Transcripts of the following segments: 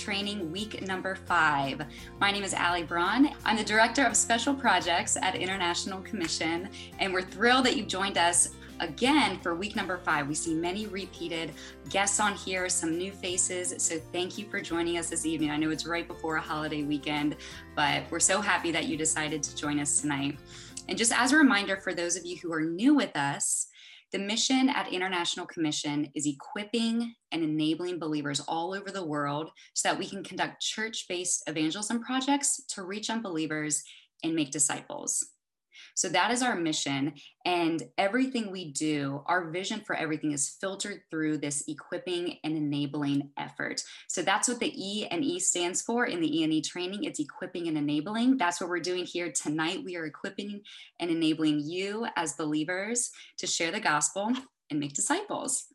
training week number five. My name is Alli Braun. I'm the Director of Special Projects at International Commission, and we're thrilled that you've joined us again for week number five. We see many repeated guests on here, some new faces. So thank you for joining us this evening. I know it's right before a holiday weekend, but we're so happy that you decided to join us tonight. And just as a reminder for those of you who are new with us, the mission at International Commission is equipping and enabling believers all over the world so that we can conduct church based evangelism projects to reach unbelievers and make disciples. So that is our mission. And everything we do, our vision for everything is filtered through this equipping and enabling effort. So that's what the E and E stands for in the E and E training. It's equipping and enabling. That's what we're doing here tonight. We are equipping and enabling you as believers to share the gospel and make disciples.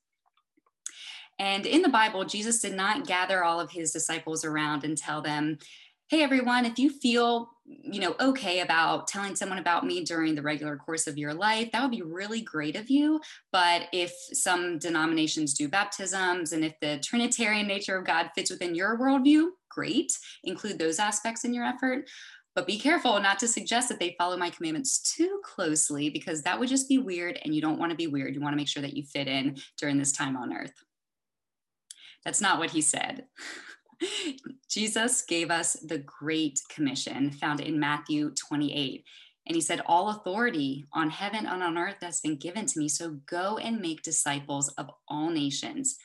And in the Bible, Jesus did not gather all of his disciples around and tell them, hey everyone if you feel you know okay about telling someone about me during the regular course of your life that would be really great of you. But if some denominations do baptisms and if the trinitarian nature of god fits within your worldview great. Include those aspects in your effort. But be careful not to suggest that they follow my commandments too closely because that would just be weird and you don't want to be weird. You want to make sure that you fit in during this time on earth. That's not what he said Jesus gave us the Great Commission found in Matthew 28. And he said, All authority on heaven and on earth has been given to me. So go and make disciples of all nations,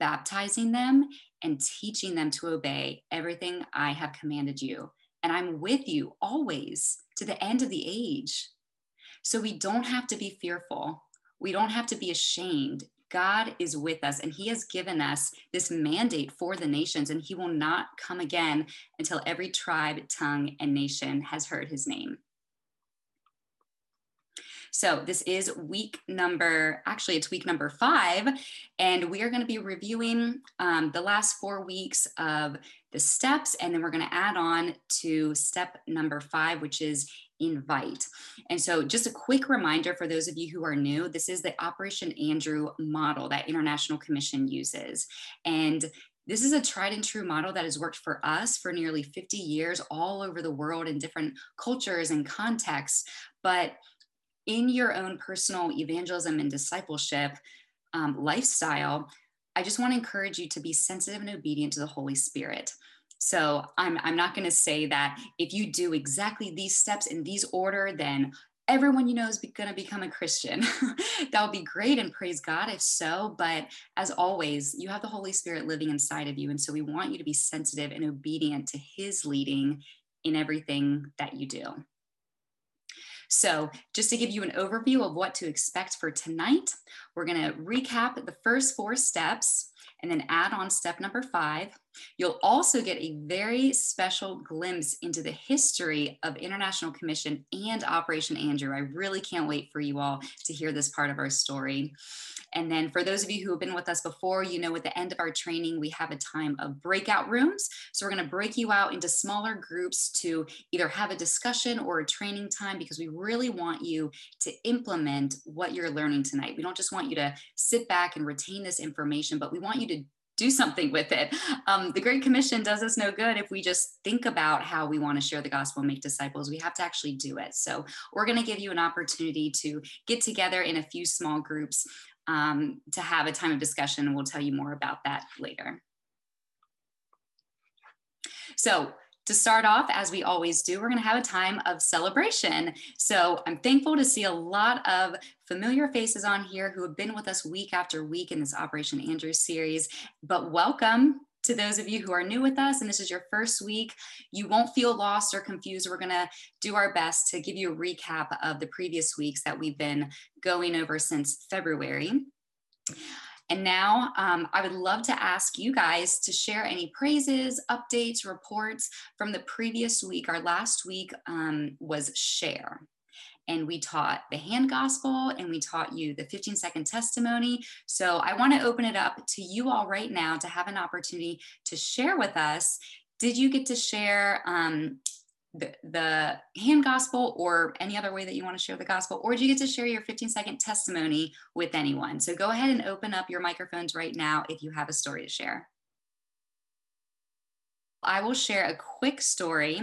baptizing them and teaching them to obey everything I have commanded you. And I'm with you always to the end of the age. So we don't have to be fearful. We don't have to be ashamed God is with us and He has given us this mandate for the nations, and He will not come again until every tribe, tongue, and nation has heard His name. So, this is week number, actually, it's week number five, and we are going to be reviewing um, the last four weeks of the steps, and then we're going to add on to step number five, which is invite. And so, just a quick reminder for those of you who are new this is the Operation Andrew model that International Commission uses. And this is a tried and true model that has worked for us for nearly 50 years all over the world in different cultures and contexts. But in your own personal evangelism and discipleship um, lifestyle, I just want to encourage you to be sensitive and obedient to the Holy Spirit. So I'm, I'm not going to say that if you do exactly these steps in these order, then everyone you know is going to become a Christian. that would be great and praise God if so. But as always, you have the Holy Spirit living inside of you. And so we want you to be sensitive and obedient to his leading in everything that you do. So, just to give you an overview of what to expect for tonight, we're going to recap the first four steps and then add on step number five. You'll also get a very special glimpse into the history of International Commission and Operation Andrew. I really can't wait for you all to hear this part of our story. And then for those of you who have been with us before, you know, at the end of our training, we have a time of breakout rooms. So we're going to break you out into smaller groups to either have a discussion or a training time because we really want you to implement what you're learning tonight. We don't just want you to sit back and retain this information, but we want you to do something with it. Um, the Great Commission does us no good if we just think about how we want to share the gospel and make disciples. We have to actually do it. So, we're going to give you an opportunity to get together in a few small groups um, to have a time of discussion. We'll tell you more about that later. So, to start off, as we always do, we're going to have a time of celebration. So I'm thankful to see a lot of familiar faces on here who have been with us week after week in this Operation Andrew series. But welcome to those of you who are new with us and this is your first week, you won't feel lost or confused. We're going to do our best to give you a recap of the previous weeks that we've been going over since February. And now um, I would love to ask you guys to share any praises, updates, reports from the previous week. Our last week um, was share and we taught the hand gospel and we taught you the 15 second testimony. So I want to open it up to you all right now to have an opportunity to share with us. Did you get to share um, the, hand gospel or any other way that you want to share the gospel, or did you get to share your 15 second testimony with anyone? So go ahead and open up your microphones right now if you have a story to share. I will share a quick story.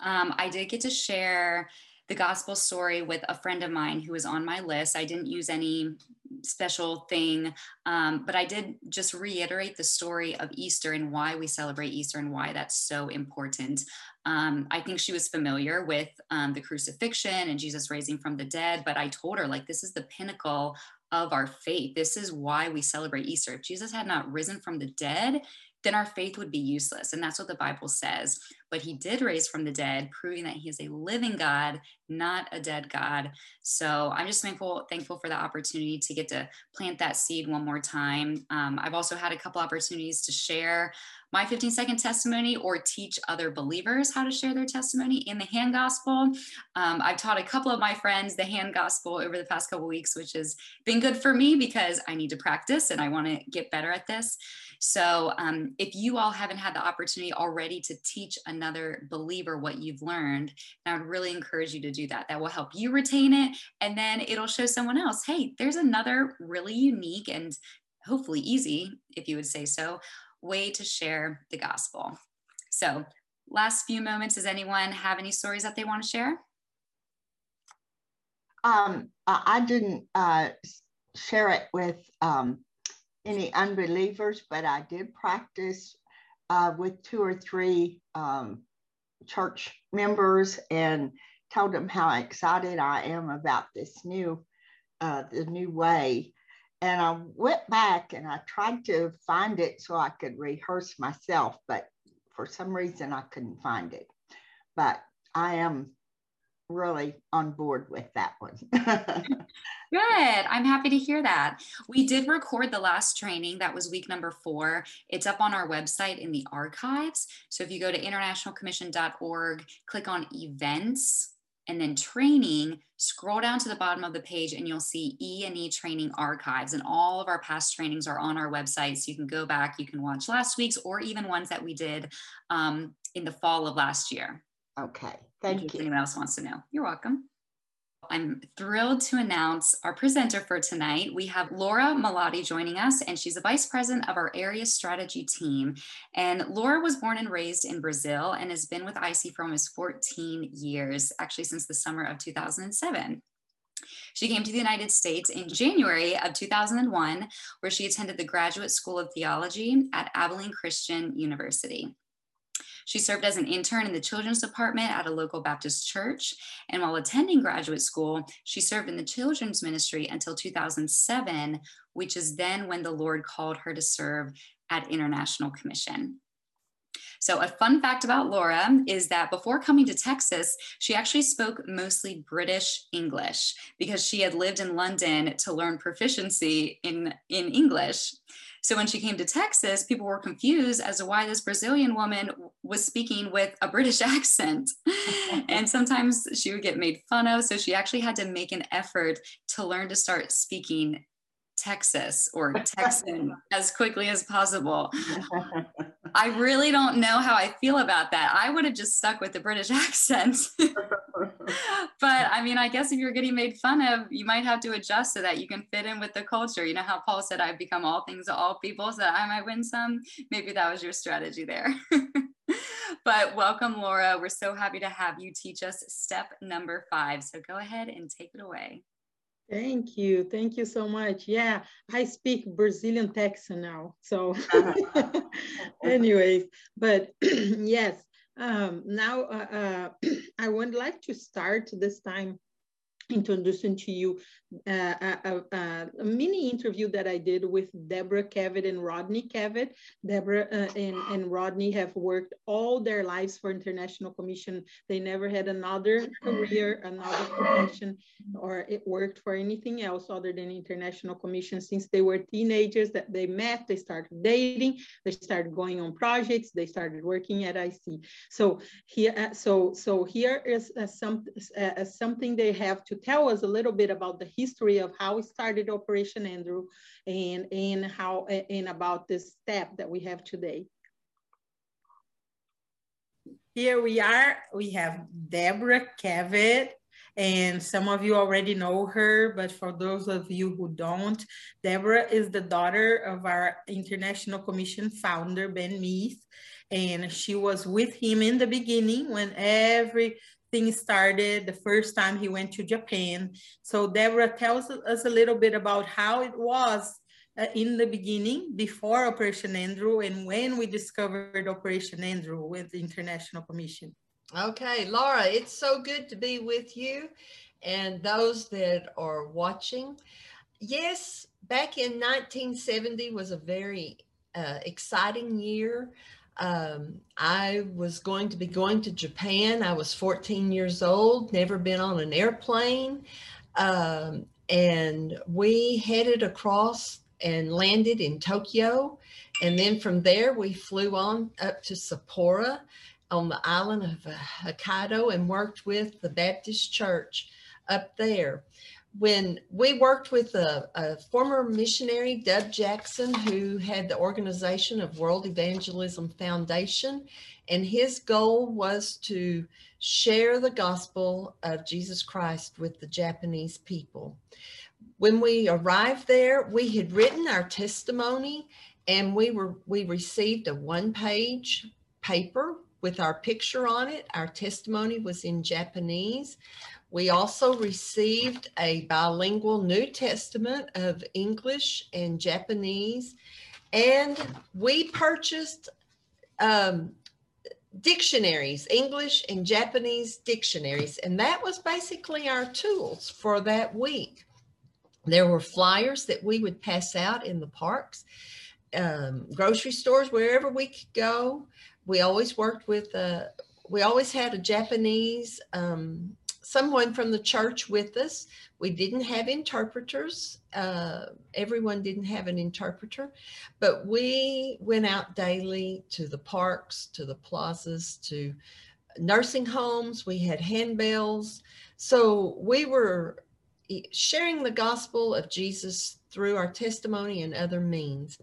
Um, I did get to share the gospel story with a friend of mine who was on my list. I didn't use any special thing, um, but I did just reiterate the story of Easter and why we celebrate Easter and why that's so important. Um, I think she was familiar with um, the crucifixion and Jesus raising from the dead, but I told her, like, this is the pinnacle of our faith. This is why we celebrate Easter. If Jesus had not risen from the dead, then our faith would be useless. And that's what the Bible says. But he did raise from the dead, proving that he is a living God, not a dead God. So I'm just thankful, thankful for the opportunity to get to plant that seed one more time. Um, I've also had a couple opportunities to share my 15 second testimony or teach other believers how to share their testimony in the hand gospel. Um, I've taught a couple of my friends the hand gospel over the past couple weeks, which has been good for me because I need to practice and I want to get better at this. So um, if you all haven't had the opportunity already to teach another believer what you've learned, I would really encourage you to do that. That will help you retain it. And then it'll show someone else, hey, there's another really unique and hopefully easy, if you would say so, way to share the gospel. So, last few moments, does anyone have any stories that they want to share? Um, I didn't uh, share it with um, any unbelievers, but I did practice uh, with two or three um, church members and told them how excited I am about this new, uh, the new way. And I went back and I tried to find it so I could rehearse myself, but for some reason I couldn't find it. But I am really on board with that one. Good. I'm happy to hear that. We did record the last training. That was week number four. It's up on our website in the archives. So if you go to internationalcommission.org, click on events, and then training, scroll down to the bottom of the page and you'll see E&E training archives and all of our past trainings are on our website. So you can go back, you can watch last week's or even ones that we did um, in the fall of last year. Okay, thank you. If anyone else wants to know, you're welcome. I'm thrilled to announce our presenter for tonight. We have Laura Meloti joining us, and she's the vice president of our area strategy team. And Laura was born and raised in Brazil and has been with IC for almost 14 years, actually, since the summer of 2007. She came to the United States in January of 2001, where she attended the Graduate School of Theology at Abilene Christian University. She served as an intern in the children's department at a local Baptist church. And while attending graduate school, she served in the children's ministry until 2007, which is then when the Lord called her to serve at International Commission. So, a fun fact about Laura is that before coming to Texas, she actually spoke mostly British English because she had lived in London to learn proficiency in, in English. So when she came to Texas, people were confused as to why this Brazilian woman was speaking with a British accent. and sometimes she would get made fun of. So she actually had to make an effort to learn to start speaking Texas or Texan as quickly as possible. I really don't know how I feel about that. I would have just stuck with the British accent. but I mean, I guess if you're getting made fun of, you might have to adjust so that you can fit in with the culture. You know how Paul said, I've become all things to all people so that I might win some? Maybe that was your strategy there. but welcome, Laura. We're so happy to have you teach us step number five. So go ahead and take it away. Thank you. Thank you so much. Yeah, I speak Brazilian Texan now. So, anyways, but yes, um, now uh, uh, I would like to start this time introducing to you uh, a, a, a, mini interview that I did with Deborah Kevitt and Rodney Kevitt. Deborah uh, and, and Rodney have worked all their lives for International Commission. They never had another career, another profession, or it worked for anything else other than International Commission since they were teenagers that they met, they started dating, they started going on projects, they started working at IC. So here, uh, so, so here is uh, some, uh, something they have to tell us a little bit about the history of how we started Operation Andrew and, and how and about this step that we have today. Here we are, we have Deborah Kevitt, and some of you already know her, but for those of you who don't, Deborah is the daughter of our International Commission founder, Ben Meath, and she was with him in the beginning when everything started, the first time he went to Japan. So Deborah tells us a little bit about how it was uh, in the beginning before Operation Andrew and when we discovered Operation Andrew with the International Commission. Okay, Laura, it's so good to be with you and those that are watching. Yes, back in 1970 was a very uh, exciting year. Um, I was going to be going to Japan. I was 14 years old, never been on an airplane. Um, and we headed across and landed in Tokyo. And then from there, we flew on up to Sapporo on the island of Hokkaido and worked with the Baptist Church up there when we worked with a, a, former missionary, Dub Jackson, who had the organization of World Evangelism Foundation, and his goal was to share the gospel of Jesus Christ with the Japanese people. When we arrived there, we had written our testimony and we were we received a one-page paper with our picture on it. Our testimony was in Japanese. We also received a bilingual New Testament of English and Japanese, and we purchased um, dictionaries, English and Japanese dictionaries, and that was basically our tools for that week. There were flyers that we would pass out in the parks, um, grocery stores, wherever we could go. We always worked with, a, we always had a Japanese um, someone from the church with us. We didn't have interpreters. Uh, everyone didn't have an interpreter, but we went out daily to the parks, to the plazas, to nursing homes. We had handbells. So we were sharing the gospel of Jesus through our testimony and other means.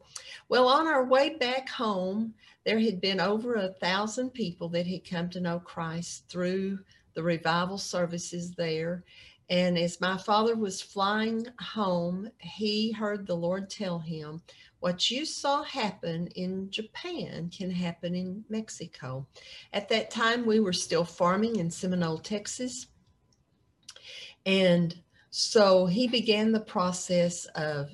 Well, on our way back home, there had been over a thousand people that had come to know Christ through the revival services there. And as my father was flying home, he heard the Lord tell him, What you saw happen in Japan can happen in Mexico. At that time, we were still farming in Seminole, Texas. And so he began the process of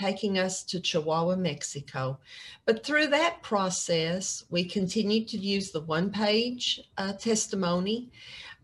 taking us to Chihuahua, Mexico. But through that process, we continued to use the one page uh, testimony.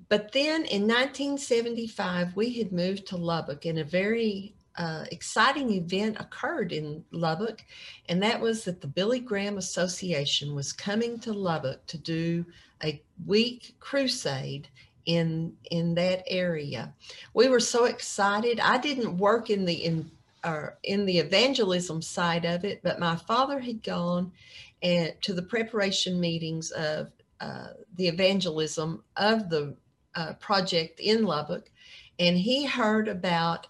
But then in 1975, we had moved to Lubbock, and a very uh, exciting event occurred in Lubbock, and that was that the Billy Graham Association was coming to Lubbock to do a week crusade in in that area. We were so excited. I didn't work in the in uh, in the evangelism side of it, but my father had gone and to the preparation meetings of uh, the evangelism of the uh, project in Lubbock, and he heard about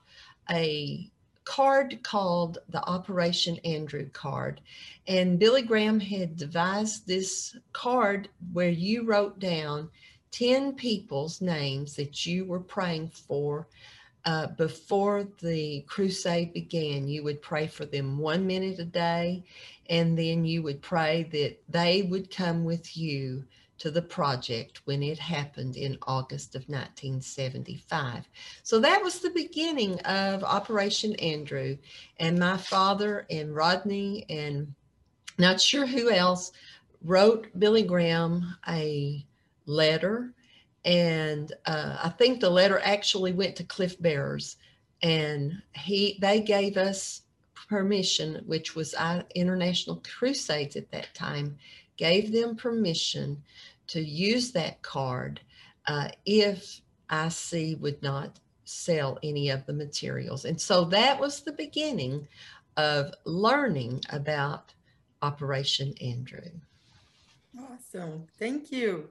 a card called the Operation Andrew card. And Billy Graham had devised this card where you wrote down 10 people's names that you were praying for uh, before the crusade began. You would pray for them one minute a day, and then you would pray that they would come with you to the project when it happened in August of 1975. So that was the beginning of Operation Andrew. And my father and Rodney, and not sure who else, wrote Billy Graham a letter. And uh, I think the letter actually went to Cliff Barrows. And he they gave us permission, which was International Crusades at that time, gave them permission to use that card uh, if IC would not sell any of the materials. And so that was the beginning of learning about Operation Andrew. Awesome. Thank you.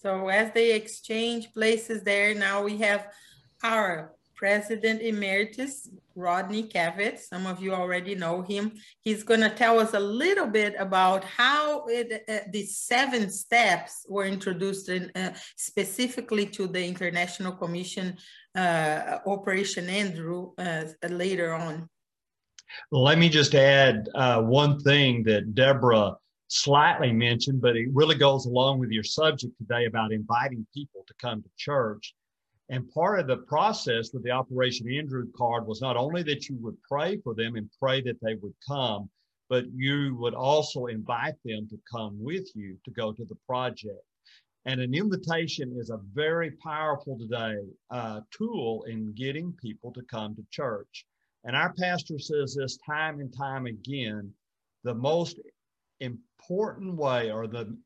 So as they exchange places there, now we have our President Emeritus Rodney Kavitz. Some of you already know him. He's going to tell us a little bit about how it, uh, the seven steps were introduced in, uh, specifically to the International Commission uh, Operation Andrew uh, later on. Let me just add uh, one thing that Deborah slightly mentioned, but it really goes along with your subject today about inviting people to come to church. And part of the process with the Operation Andrew card was not only that you would pray for them and pray that they would come, but you would also invite them to come with you to go to the project. And an invitation is a very powerful today uh, tool in getting people to come to church. And our pastor says this time and time again the most important way or the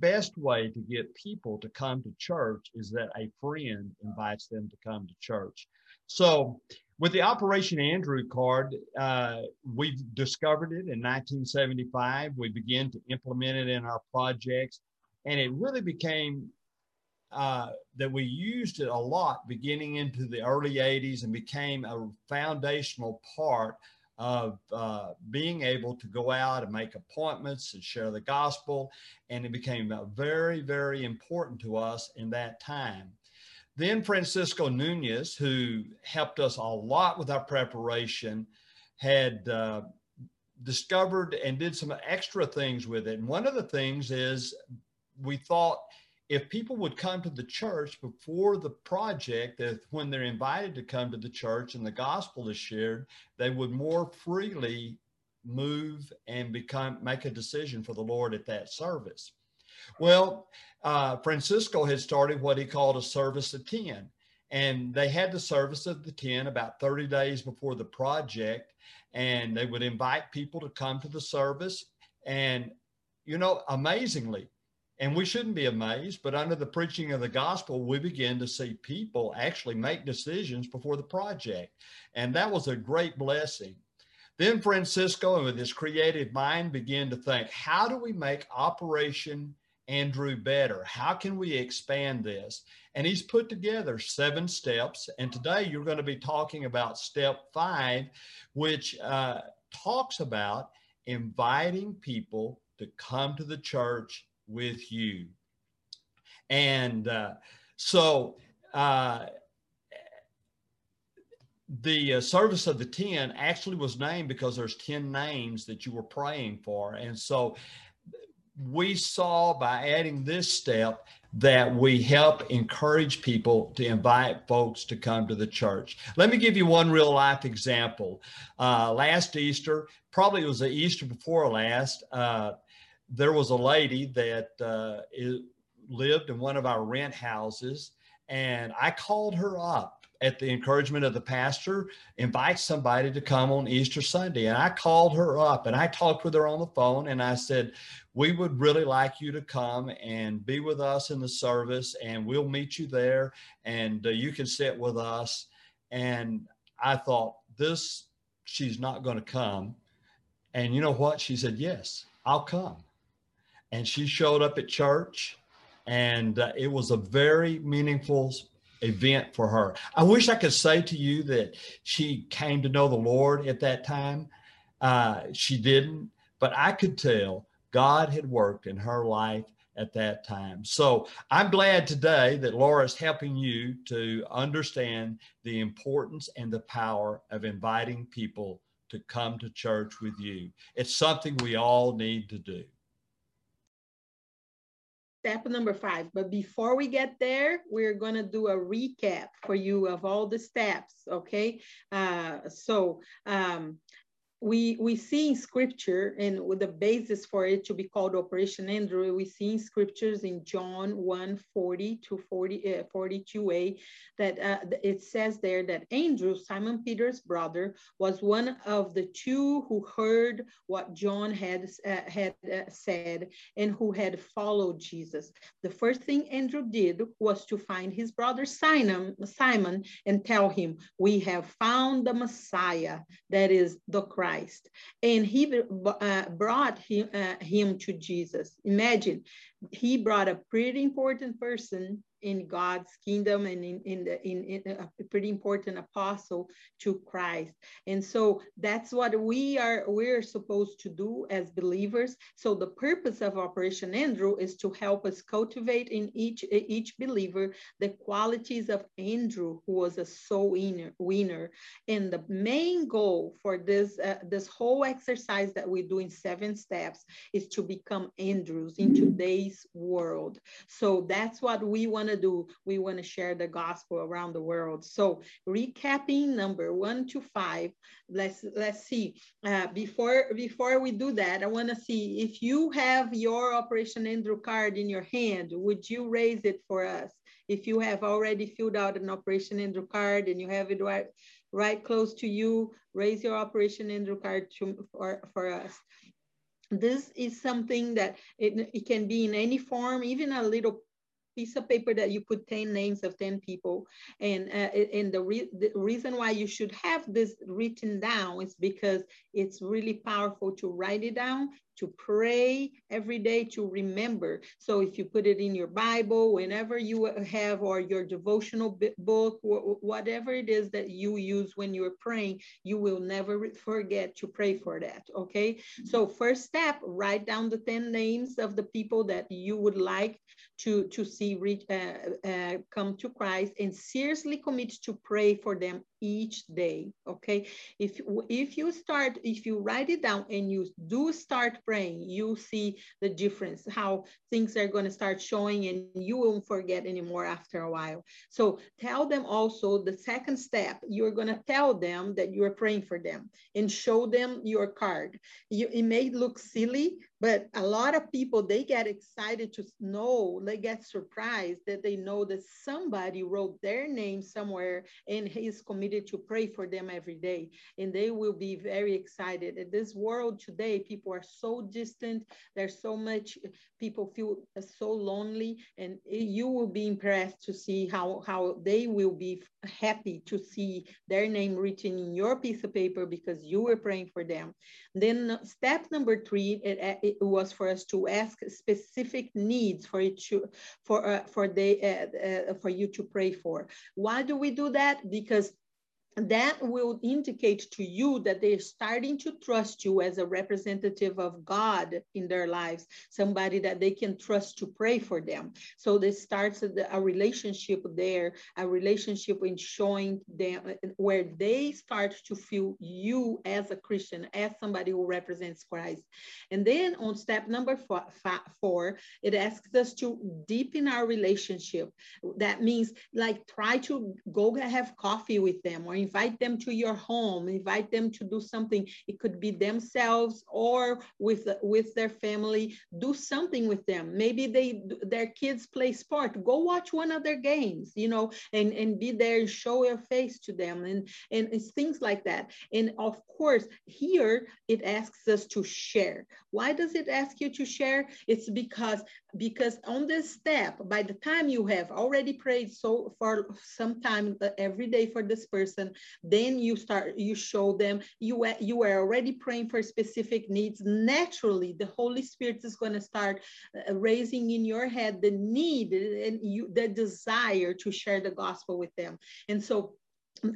best way to get people to come to church is that a friend invites them to come to church. So, with the Operation Andrew card, uh, we discovered it in 1975. We began to implement it in our projects, and it really became uh, that we used it a lot beginning into the early 80s and became a foundational part of uh, being able to go out and make appointments and share the gospel. And it became very, very important to us in that time. Then Francisco Nunez, who helped us a lot with our preparation, had uh, discovered and did some extra things with it. And one of the things is we thought if people would come to the church before the project, that when they're invited to come to the church and the gospel is shared, they would more freely move and become make a decision for the Lord at that service. Well, uh, Francisco had started what he called a service of 10. And they had the service of the 10 about 30 days before the project. And they would invite people to come to the service. And, you know, amazingly, and we shouldn't be amazed, but under the preaching of the gospel, we begin to see people actually make decisions before the project. And that was a great blessing. Then Francisco, with his creative mind, began to think how do we make Operation Andrew better? How can we expand this? And he's put together seven steps. And today you're going to be talking about step five, which uh, talks about inviting people to come to the church with you. And uh, so uh, the uh, service of the 10 actually was named because there's 10 names that you were praying for. And so we saw by adding this step that we help encourage people to invite folks to come to the church. Let me give you one real life example. Uh, last Easter, probably it was the Easter before last, uh, there was a lady that uh, lived in one of our rent houses, and I called her up at the encouragement of the pastor, invite somebody to come on Easter Sunday. And I called her up and I talked with her on the phone and I said, We would really like you to come and be with us in the service, and we'll meet you there, and uh, you can sit with us. And I thought, This, she's not going to come. And you know what? She said, Yes, I'll come and she showed up at church and uh, it was a very meaningful event for her. I wish I could say to you that she came to know the Lord at that time. Uh, she didn't, but I could tell God had worked in her life at that time. So I'm glad today that Laura is helping you to understand the importance and the power of inviting people to come to church with you. It's something we all need to do step number five. But before we get there, we're going to do a recap for you of all the steps. Okay. Uh, so um, we we see in scripture and with the basis for it to be called operation andrew we see in scriptures in john 1 40 to 40 uh, 42a that uh, it says there that andrew simon peter's brother was one of the two who heard what john had uh, had uh, said and who had followed jesus. The first thing andrew did was to find his brother simon simon and tell him we have found the messiah that is the christ Christ, and he uh, brought him, uh, him to Jesus. Imagine he brought a pretty important person in God's kingdom and in, in, the, in, in a pretty important apostle to Christ. And so that's what we are we're supposed to do as believers. So the purpose of Operation Andrew is to help us cultivate in each each believer the qualities of Andrew, who was a soul winner. winner. And the main goal for this uh, this whole exercise that we do in seven steps is to become Andrews in today's world. So that's what we want to do, we want to share the gospel around the world. So recapping number one to five, let's let's see. Uh, before before we do that, I want to see if you have your Operation Andrew card in your hand, would you raise it for us? If you have already filled out an Operation Andrew card and you have it right, right close to you, raise your Operation Andrew card to, for, for us this is something that it, it, can be in any form, even a little piece of paper that you put 10 names of 10 people. And, uh, and the, re the reason why you should have this written down is because it's really powerful to write it down to pray every day to remember. So if you put it in your Bible, whenever you have, or your devotional book, whatever it is that you use when you're praying, you will never forget to pray for that. Okay. So first step, write down the 10 names of the people that you would like to, to see reach, uh, uh, come to Christ and seriously commit to pray for them each day okay? If if you start if you write it down and you do start praying you see the difference how things are going to start showing and you won't forget anymore after a while. So tell them also the second step you're going to tell them that you're praying for them and show them your card. You, it may look silly but a lot of people they get excited to know they get surprised that they know that somebody wrote their name somewhere and he's committed to pray for them every day. And they will be very excited. In this world today people are so distant. There's so much eh, people feel eh, so lonely. And eh, you will be impressed to see how how they will be happy to see their name written in your piece of paper because you were praying for them. Then step number three it, it was for us to ask specific needs for it to for uh, for they uh, uh, for you to pray for. Why do we do that? Because that will indicate to you that they're starting to trust you as a representative of God in their lives, somebody that they can trust to pray for them. So this starts a, relationship there, a relationship in showing them where they start to feel you as a Christian, as somebody who represents Christ. And then on step number four, four it asks us to deepen our relationship. That means like try to go have coffee with them or invite them to your home, invite them to do something. It could be themselves or with, with their family. Do something with them. Maybe they their kids play sport. Go watch one of their games, you know, and, and be there and show your face to them and, and it's things like that. And of course, here it asks us to share. Why does it ask you to share? It's because because on this step, by the time you have already prayed so for some time every day for this person, then you start you show them you you are already praying for specific needs naturally the holy spirit is going to start uh, raising in your head the need and you the desire to share the gospel with them and so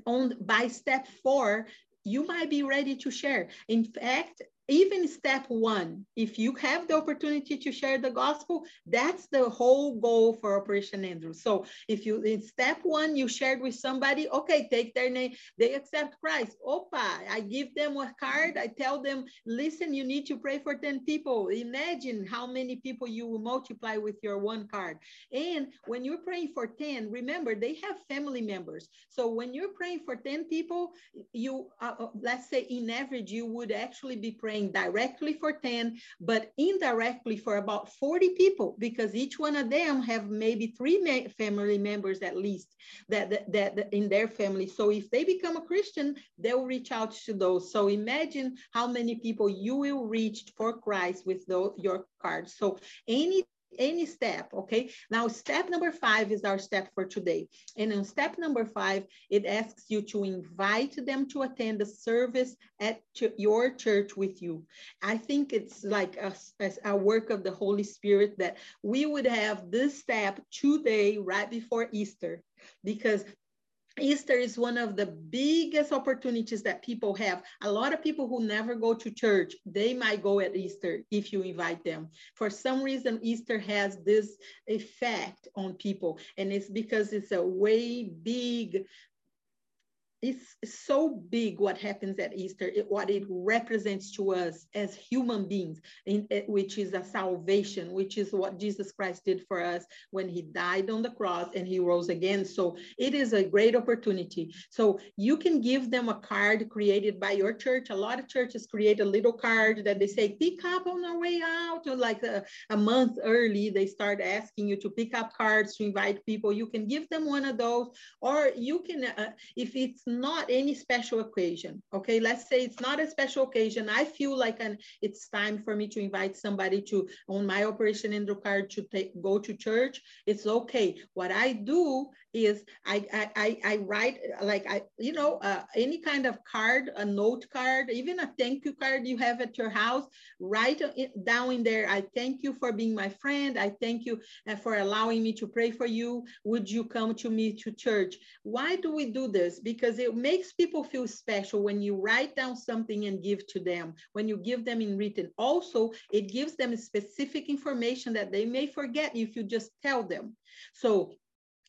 on by step four you might be ready to share. In fact, even step one, if you have the opportunity to share the gospel, that's the whole goal for Operation Andrew. So if you in step one you shared with somebody, okay, take their name, they accept Christ. Opa, I give them a card. I tell them, listen, you need to pray for 10 people. Imagine how many people you will multiply with your one card. And when you're praying for 10, remember they have family members. So when you're praying for 10 people, you uh, uh let's say in average, you would actually be praying praying directly for 10, but indirectly for about 40 people, because each one of them have maybe three ma family members at least that, that, that in their family. So if they become a Christian, they'll reach out to those. So imagine how many people you will reach for Christ with those, your cards. So any any step, okay? Now, step number five is our step for today. And in step number five, it asks you to invite them to attend the service at your church with you. I think it's like a, a work of the Holy Spirit that we would have this step today, right before Easter, because Easter is one of the biggest opportunities that people have. A lot of people who never go to church, they might go at Easter if you invite them. For some reason, Easter has this effect on people, and it's because it's a way big it's so big what happens at Easter, it, what it represents to us as human beings, in, which is a salvation, which is what Jesus Christ did for us when he died on the cross and he rose again. So it is a great opportunity. So you can give them a card created by your church. A lot of churches create a little card that they say, pick up on our way out, or like a, a month early, they start asking you to pick up cards to invite people. You can give them one of those, or you can, uh, if it's not any special occasion. Okay, let's say it's not a special occasion. I feel like an, it's time for me to invite somebody to on my Operation Andrew card to take, go to church. It's okay. What I do is I I, I, write like I you know uh, any kind of card, a note card, even a thank you card you have at your house. Write it down in there. I thank you for being my friend. I thank you uh, for allowing me to pray for you. Would you come to me to church? Why do we do this? Because it makes people feel special when you write down something and give to them. When you give them in written, also it gives them specific information that they may forget if you just tell them. So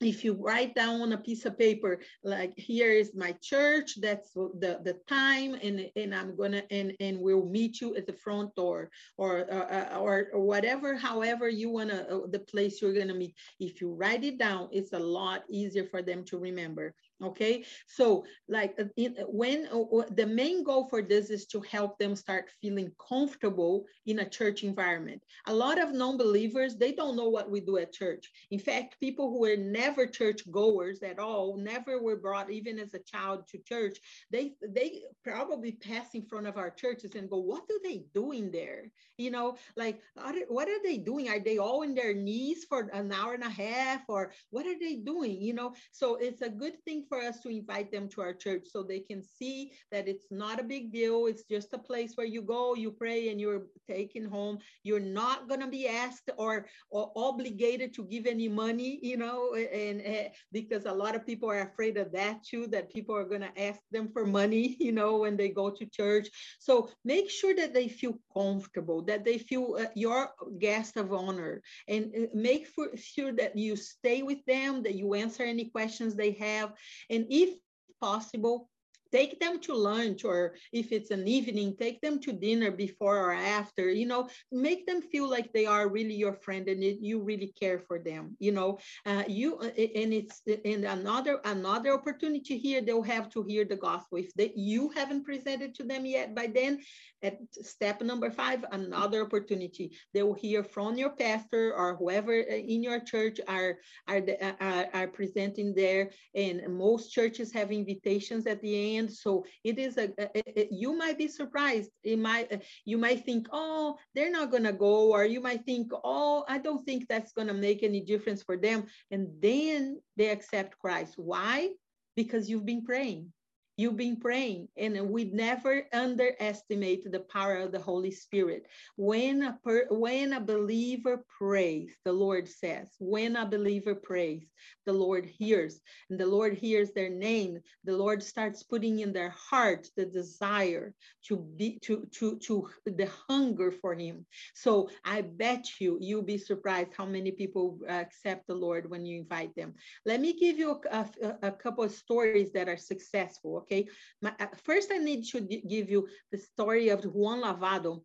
if you write down on a piece of paper like here is my church that's the the time and and i'm gonna and and we'll meet you at the front door or uh, or, or whatever however you want to uh, the place you're gonna meet. If you write it down it's a lot easier for them to remember okay? So like uh, in, uh, when uh, the main goal for this is to help them start feeling comfortable in a church environment. A lot of non-believers they don't know what we do at church. In fact people who were never church goers at all never were brought even as a child to church they they probably pass in front of our churches and go what do they do in there? You know like what are they doing? Are they all in their knees for an hour and a half or what are they doing? You know? So it's a good thing for us to invite them to our church so they can see that it's not a big deal. It's just a place where you go, you pray, and you're taken home. You're not going to be asked or, or obligated to give any money, you know, and, and because a lot of people are afraid of that too, that people are going to ask them for money, you know, when they go to church. So make sure that they feel comfortable, that they feel uh, your guest of honor, and uh, make sure that you stay with them, that you answer any questions they have, and if possible, take them to lunch or if it's an evening take them to dinner before or after you know make them feel like they are really your friend and you really care for them you know. Uh, you uh, and it's and another another opportunity here they'll have to hear the gospel. If they, you haven't presented to them yet by then at step number five another opportunity they will hear from your pastor or whoever in your church are are, are, are presenting there and most churches have invitations at the end so it is a, a, you might be surprised. It might you might think, oh, they're not gonna go, or you might think, oh, I don't think that's gonna make any difference for them. And then they accept Christ. Why? Because you've been praying you've been praying and we never underestimate the power of the holy spirit. When a per, when a believer prays the lord says. When a believer prays the lord hears and the lord hears their name. The lord starts putting in their heart the desire to be to to to the hunger for him. So i bet you you'll be surprised how many people accept the lord when you invite them. Let me give you a, a, a couple of stories that are successful okay? My, uh, first, I need to give you the story of Juan Lavado.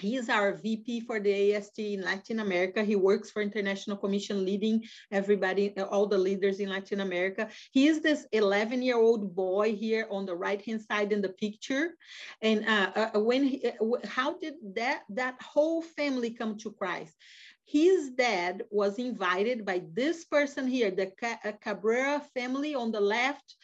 He is our VP for the AST in Latin America. He works for International Commission, leading everybody, all the leaders in Latin America. He is this 11-year-old boy here on the right-hand side in the picture. And uh, uh, when, he, uh, how did that that whole family come to Christ? his dad was invited by this person here, the uh, Cabrera family on the left,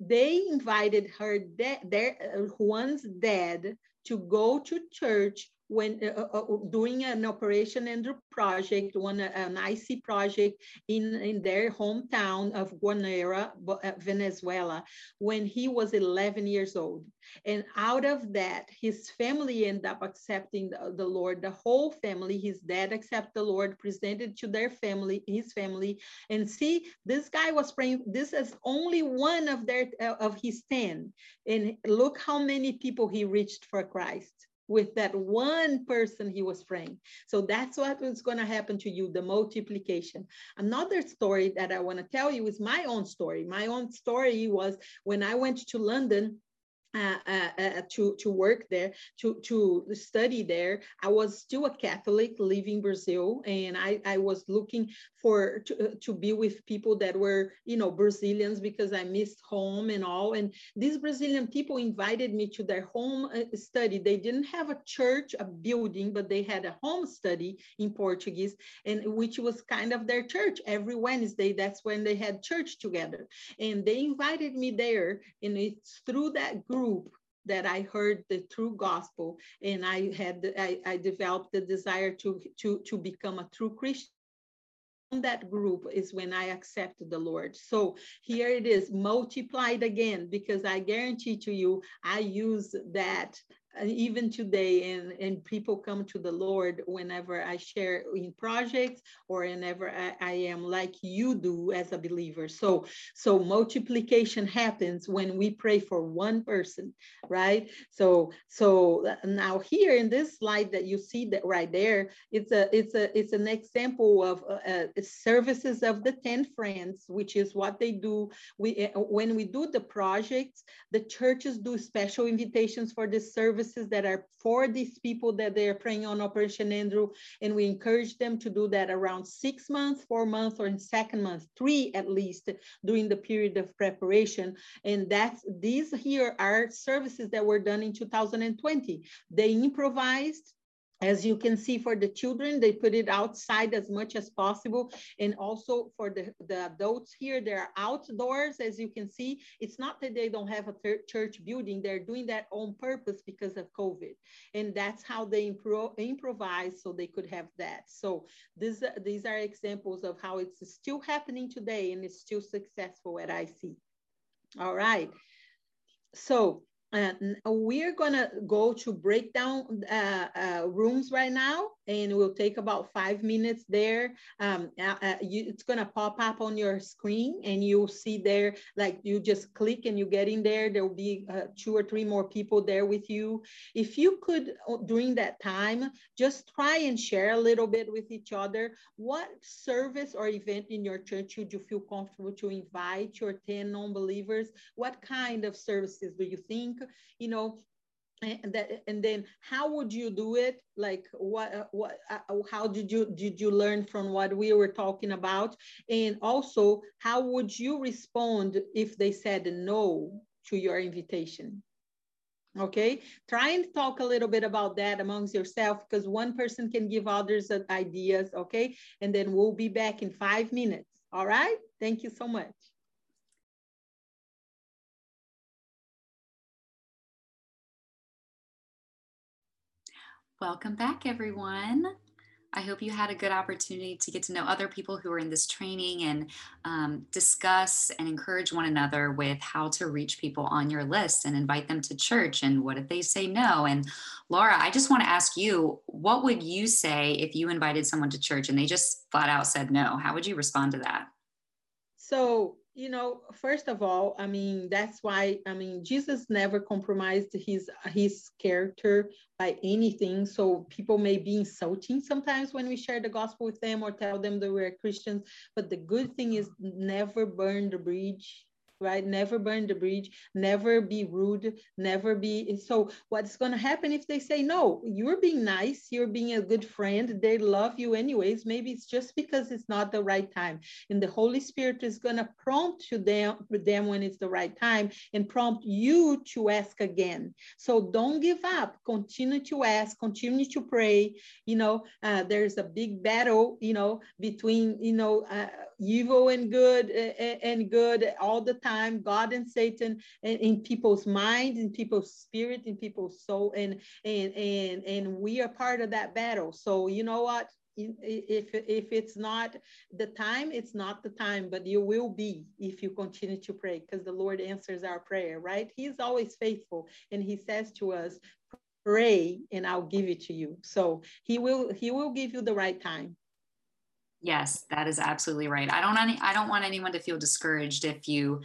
they invited her, their, uh, Juan's dad to go to church when uh, uh, uh doing an Operation Andrew project, one an IC project in, in their hometown of Guanare, Venezuela, when he was 11 years old. And out of that, his family ended up accepting the, the Lord, the whole family, his dad accepted the Lord, presented to their family, his family. And see, this guy was praying, this is only one of their of his 10. And look how many people he reached for Christ with that one person he was praying. So that's what was going to happen to you the multiplication. Another story that I want to tell you is my own story. My own story was when I went to London uh, uh, uh, to to work there, to to study there. I was still a Catholic living Brazil, and I I was looking for to, to be with people that were you know Brazilians because I missed home and all. And these Brazilian people invited me to their home study. They didn't have a church, a building, but they had a home study in Portuguese, and which was kind of their church every Wednesday. That's when they had church together, and they invited me there, and it's through that group group that I heard the true gospel and I had I, I developed the desire to to to become a true Christian that group is when I accepted the Lord. So here it is multiplied again because I guarantee to you, I use that even today and, and people come to the lord whenever i share in projects or whenever I, I, am like you do as a believer. So so multiplication happens when we pray for one person right? So so uh, now here in this slide that you see that right there it's a it's a it's an example of uh, uh, services of the 10 friends which is what they do. We uh, when we do the projects the churches do special invitations for this service services that are for these people that they're praying on Operation Andrew. And we encourage them to do that around six months, four months, or in second month, three at least during the period of preparation. And that's these here are services that were done in 2020. They improvised as you can see for the children, they put it outside as much as possible. And also for the, the adults here, they're outdoors, as you can see. It's not that they don't have a church building, they're doing that on purpose because of COVID. And that's how they impro improvise so they could have that. So this, these are examples of how it's still happening today and it's still successful at IC. All right. So and we're gonna go to breakdown uh, uh, rooms right now and we'll take about five minutes there. Um, uh, uh, you, it's gonna pop up on your screen and you'll see there, like you just click and you get in there, there'll be uh, two or three more people there with you. If you could, uh, during that time, just try and share a little bit with each other. What service or event in your church would you feel comfortable to invite your 10 non-believers? What kind of services do you think? You know, and that and then how would you do it? Like what uh, what uh, how did you did you learn from what we were talking about? And also how would you respond if they said no to your invitation? Okay? Try and talk a little bit about that amongst yourself because one person can give others ideas okay? And then we'll be back in five minutes. All right? Thank you so much Welcome back, everyone. I hope you had a good opportunity to get to know other people who are in this training and um, discuss and encourage one another with how to reach people on your list and invite them to church. And what if they say no? And Laura, I just want to ask you what would you say if you invited someone to church and they just flat out said no? How would you respond to that? So, you know first of all i mean that's why i mean jesus never compromised his his character by anything. So people may be insulting sometimes when we share the gospel with them or tell them that we're christians but the good thing is never burn the bridge right? Never burn the bridge, never be rude, never be. So, what's going to happen if they say, no, you're being nice, you're being a good friend, they love you anyways? Maybe it's just because it's not the right time. And the Holy Spirit is going to prompt to them, them when it's the right time and prompt you to ask again. So, don't give up, continue to ask, continue to pray. You know, uh, there's a big battle, you know, between, you know, uh, evil and good uh, and good all the time time, God and Satan in, in people's minds, in people's spirit, in people's soul, and and and and we are part of that battle. So you know what? if if it's not the time it's not the time but you will be if you continue to pray because the lord answers our prayer right he's always faithful and he says to us pray and i'll give it to you so he will he will give you the right time yes that is absolutely right. I don't any, i don't want anyone to feel discouraged if you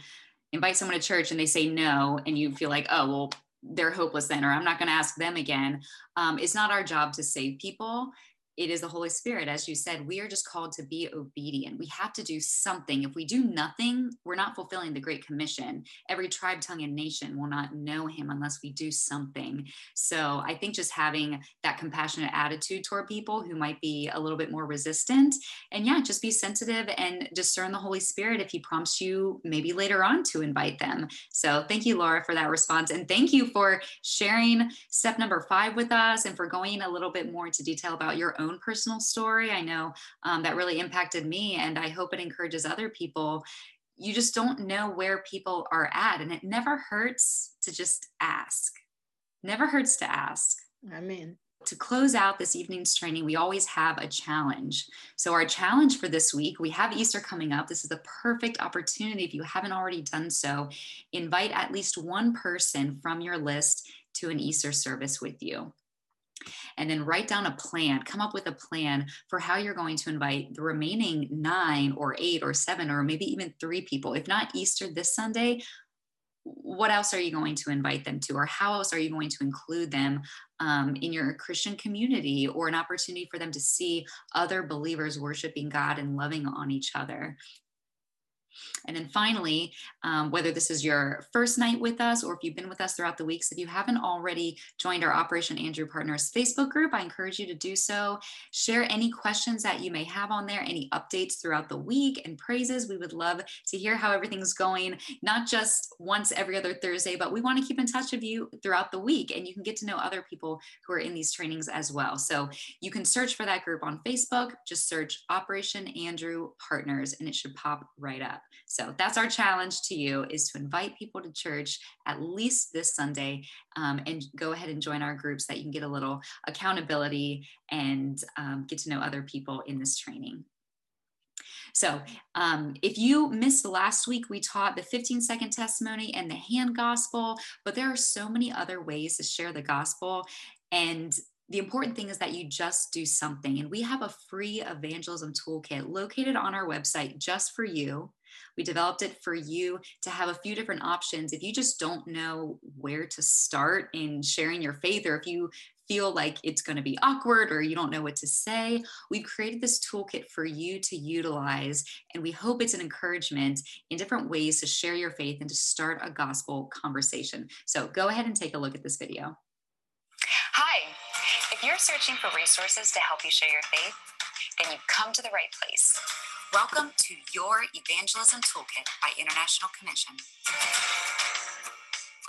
invite someone to church and they say no and you feel like oh well they're hopeless then or i'm not going to ask them again. Um, it's not our job to save people it is the Holy Spirit. As you said, we are just called to be obedient. We have to do something. If we do nothing, we're not fulfilling the Great Commission. Every tribe, tongue, and nation will not know him unless we do something. So I think just having that compassionate attitude toward people who might be a little bit more resistant, and yeah, just be sensitive and discern the Holy Spirit if he prompts you maybe later on to invite them. So thank you, Laura, for that response. And thank you for sharing step number five with us and for going a little bit more into detail about your own own personal story. I know um, that really impacted me, and I hope it encourages other people. You just don't know where people are at, and it never hurts to just ask. Never hurts to ask. Amen. To close out this evening's training, we always have a challenge. So, our challenge for this week, we have Easter coming up. This is the perfect opportunity, if you haven't already done so, invite at least one person from your list to an Easter service with you and then write down a plan, come up with a plan for how you're going to invite the remaining nine or eight or seven or maybe even three people. If not Easter this Sunday, what else are you going to invite them to or how else are you going to include them um, in your christian community or an opportunity for them to see other believers worshiping god and loving on each other and then finally, um, whether this is your first night with us or if you've been with us throughout the weeks, if you haven't already joined our Operation Andrew Partners Facebook group, I encourage you to do so. Share any questions that you may have on there, any updates throughout the week and praises. We would love to hear how everything's going, not just once every other Thursday, but we want to keep in touch with you throughout the week and you can get to know other people who are in these trainings as well. So you can search for that group on Facebook, just search Operation Andrew Partners and it should pop right up. So that's our challenge to you is to invite people to church at least this Sunday um, and go ahead and join our groups that you can get a little accountability and um, get to know other people in this training. So, um, if you missed last week, we taught the 15 second testimony and the hand gospel, but there are so many other ways to share the gospel. And the important thing is that you just do something. And we have a free evangelism toolkit located on our website just for you. We developed it for you to have a few different options. If you just don't know where to start in sharing your faith, or if you feel like it's going to be awkward or you don't know what to say, we've created this toolkit for you to utilize. And we hope it's an encouragement in different ways to share your faith and to start a gospel conversation. So go ahead and take a look at this video. Hi, if you're searching for resources to help you share your faith, then you've come to the right place. Welcome to Your Evangelism Toolkit by International Commission.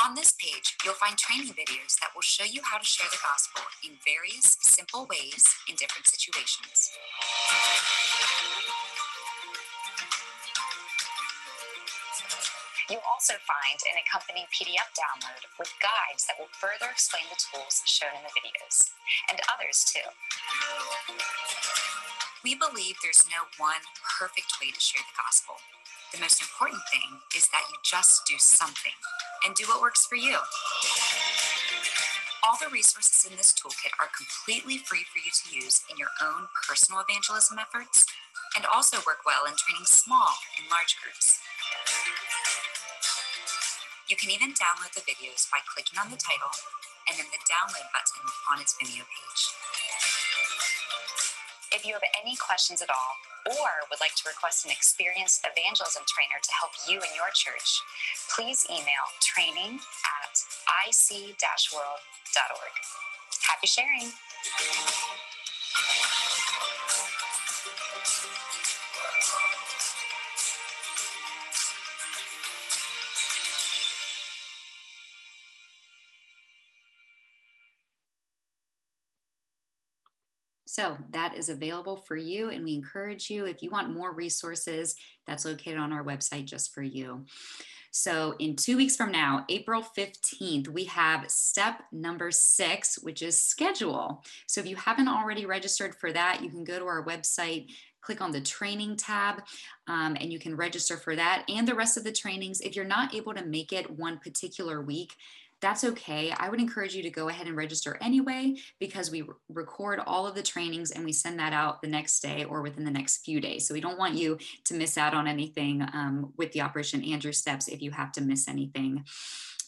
On this page, you'll find training videos that will show you how to share the gospel in various simple ways in different situations. You'll also find an accompanying PDF download with guides that will further explain the tools shown in the videos, and others too. We believe there's no one perfect way to share the gospel. The most important thing is that you just do something and do what works for you. All the resources in this toolkit are completely free for you to use in your own personal evangelism efforts and also work well in training small and large groups. You can even download the videos by clicking on the title and then the download button on its Vimeo page. If you have any questions at all, or would like to request an experienced evangelism trainer to help you in your church, please email training at ic-world.org. Happy sharing! So that is available for you. And we encourage you, if you want more resources, that's located on our website just for you. So, in two weeks from now, April 15th, we have step number six, which is schedule. So, if you haven't already registered for that, you can go to our website, click on the training tab um, and you can register for that and the rest of the trainings. If you're not able to make it one particular week, that's okay. I would encourage you to go ahead and register anyway because we record all of the trainings and we send that out the next day or within the next few days. So we don't want you to miss out on anything um, with the Operation Andrew steps if you have to miss anything.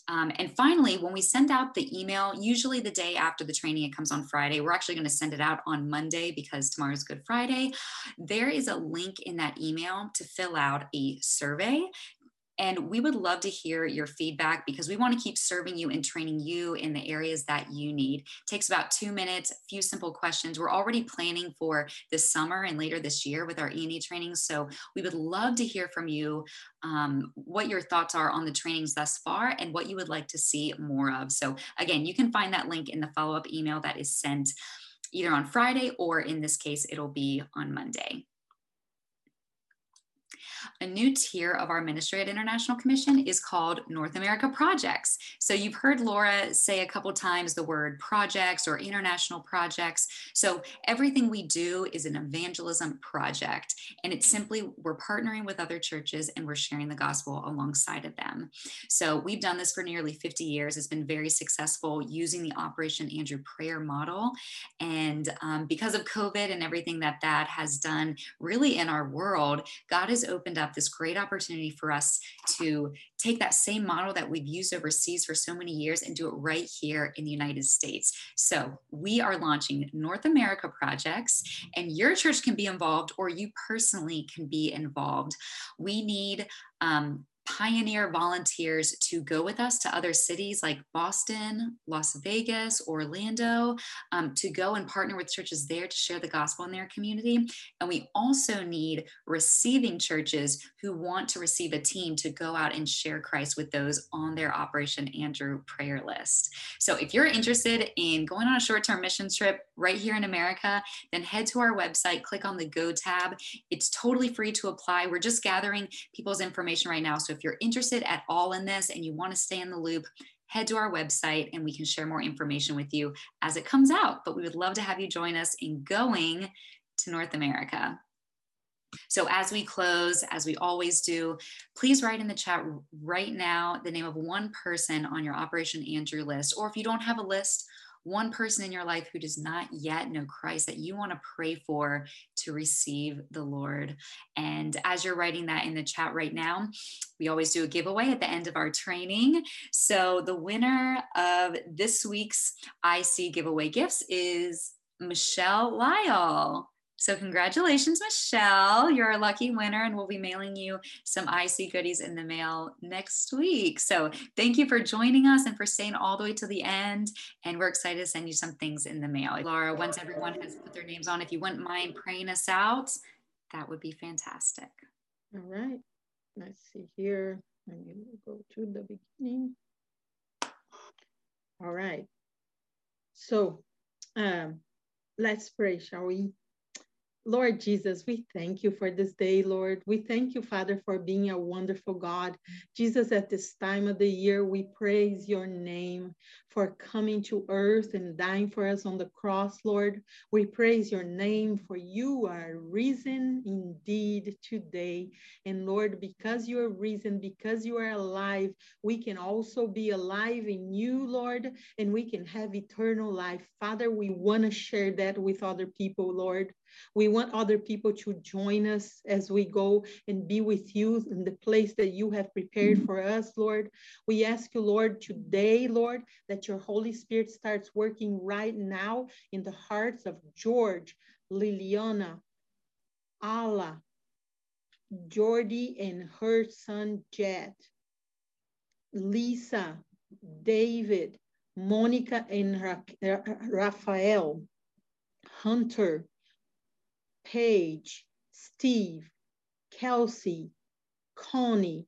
Um, and finally, when we send out the email, usually the day after the training, it comes on Friday. We're actually going to send it out on Monday because tomorrow's Good Friday. There is a link in that email to fill out a survey. And we would love to hear your feedback because we want to keep serving you and training you in the areas that you need. It takes about two minutes, a few simple questions. We're already planning for this summer and later this year with our E&E trainings. So we would love to hear from you um, what your thoughts are on the trainings thus far and what you would like to see more of. So again, you can find that link in the follow-up email that is sent either on Friday or in this case, it'll be on Monday. A new tier of our ministry at International Commission is called North America Projects. So you've heard Laura say a couple times the word projects or international projects. So everything we do is an evangelism project. And it's simply we're partnering with other churches and we're sharing the gospel alongside of them. So we've done this for nearly 50 years. It's been very successful using the Operation Andrew prayer model. And um, because of COVID and everything that that has done really in our world, God has opened up this great opportunity for us to take that same model that we've used overseas for so many years and do it right here in the United States. So we are launching North America projects, and your church can be involved or you personally can be involved. We need um, pioneer volunteers to go with us to other cities like Boston, Las Vegas, Orlando, um, to go and partner with churches there to share the gospel in their community. And we also need receiving churches who want to receive a team to go out and share Christ with those on their Operation Andrew prayer list. So if you're interested in going on a short term mission trip right here in America, then head to our website, click on the Go tab. It's totally free to apply. We're just gathering people's information right now. So if you're interested at all in this and you want to stay in the loop, head to our website and we can share more information with you as it comes out. But we would love to have you join us in going to North America. So, as we close, as we always do, please write in the chat right now the name of one person on your Operation Andrew list. Or if you don't have a list, one person in your life who does not yet know Christ that you want to pray for to receive the Lord. And as you're writing that in the chat right now, we always do a giveaway at the end of our training. So the winner of this week's IC giveaway gifts is Michelle Lyle. So, congratulations, Michelle. You're a lucky winner, and we'll be mailing you some IC goodies in the mail next week. So, thank you for joining us and for staying all the way to the end. And we're excited to send you some things in the mail. Laura, once everyone has put their names on, if you wouldn't mind praying us out, that would be fantastic. All right. Let's see here. Let me go to the beginning. All right. So, um, let's pray, shall we? Lord Jesus, we thank you for this day, Lord. We thank you, Father, for being a wonderful God. Jesus, at this time of the year, we praise your name for coming to earth and dying for us on the cross, Lord. We praise your name for you are risen indeed today. And Lord, because you are risen, because you are alive, we can also be alive in you, Lord, and we can have eternal life. Father, we want to share that with other people, Lord. We want other people to join us as we go and be with you in the place that you have prepared for us, Lord. We ask you, Lord, today, Lord, that your Holy Spirit starts working right now in the hearts of George, Liliana, Allah, Jordy and her son Jet, Lisa, David, Monica and Ra- Raphael, Hunter, Paige, Steve, Kelsey, Connie,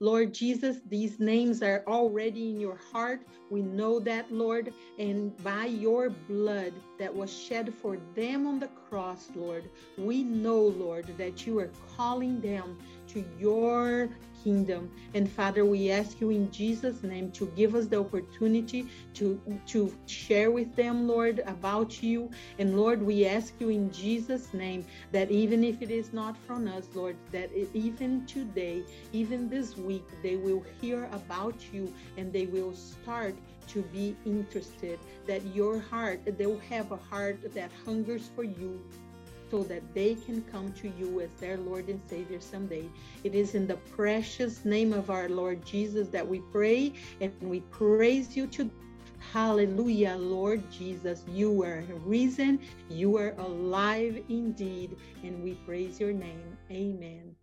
Lord Jesus, these names are already in your heart. We know that, Lord, and by your blood that was shed for them on the cross, Lord, we know, Lord, that you are calling them to your kingdom. And Father, we ask you in Jesus' name to give us the opportunity to, to share with them, Lord, about you. And Lord, we ask you in Jesus' name that even if it is not from us, Lord, that even today, even this week, they will hear about you and they will start to be interested, that your heart, they'll have a heart that hungers for you so that they can come to you as their Lord and Savior someday. It is in the precious name of our Lord Jesus that we pray and we praise you to Hallelujah, Lord Jesus. You are risen, you are alive indeed, and we praise your name. Amen.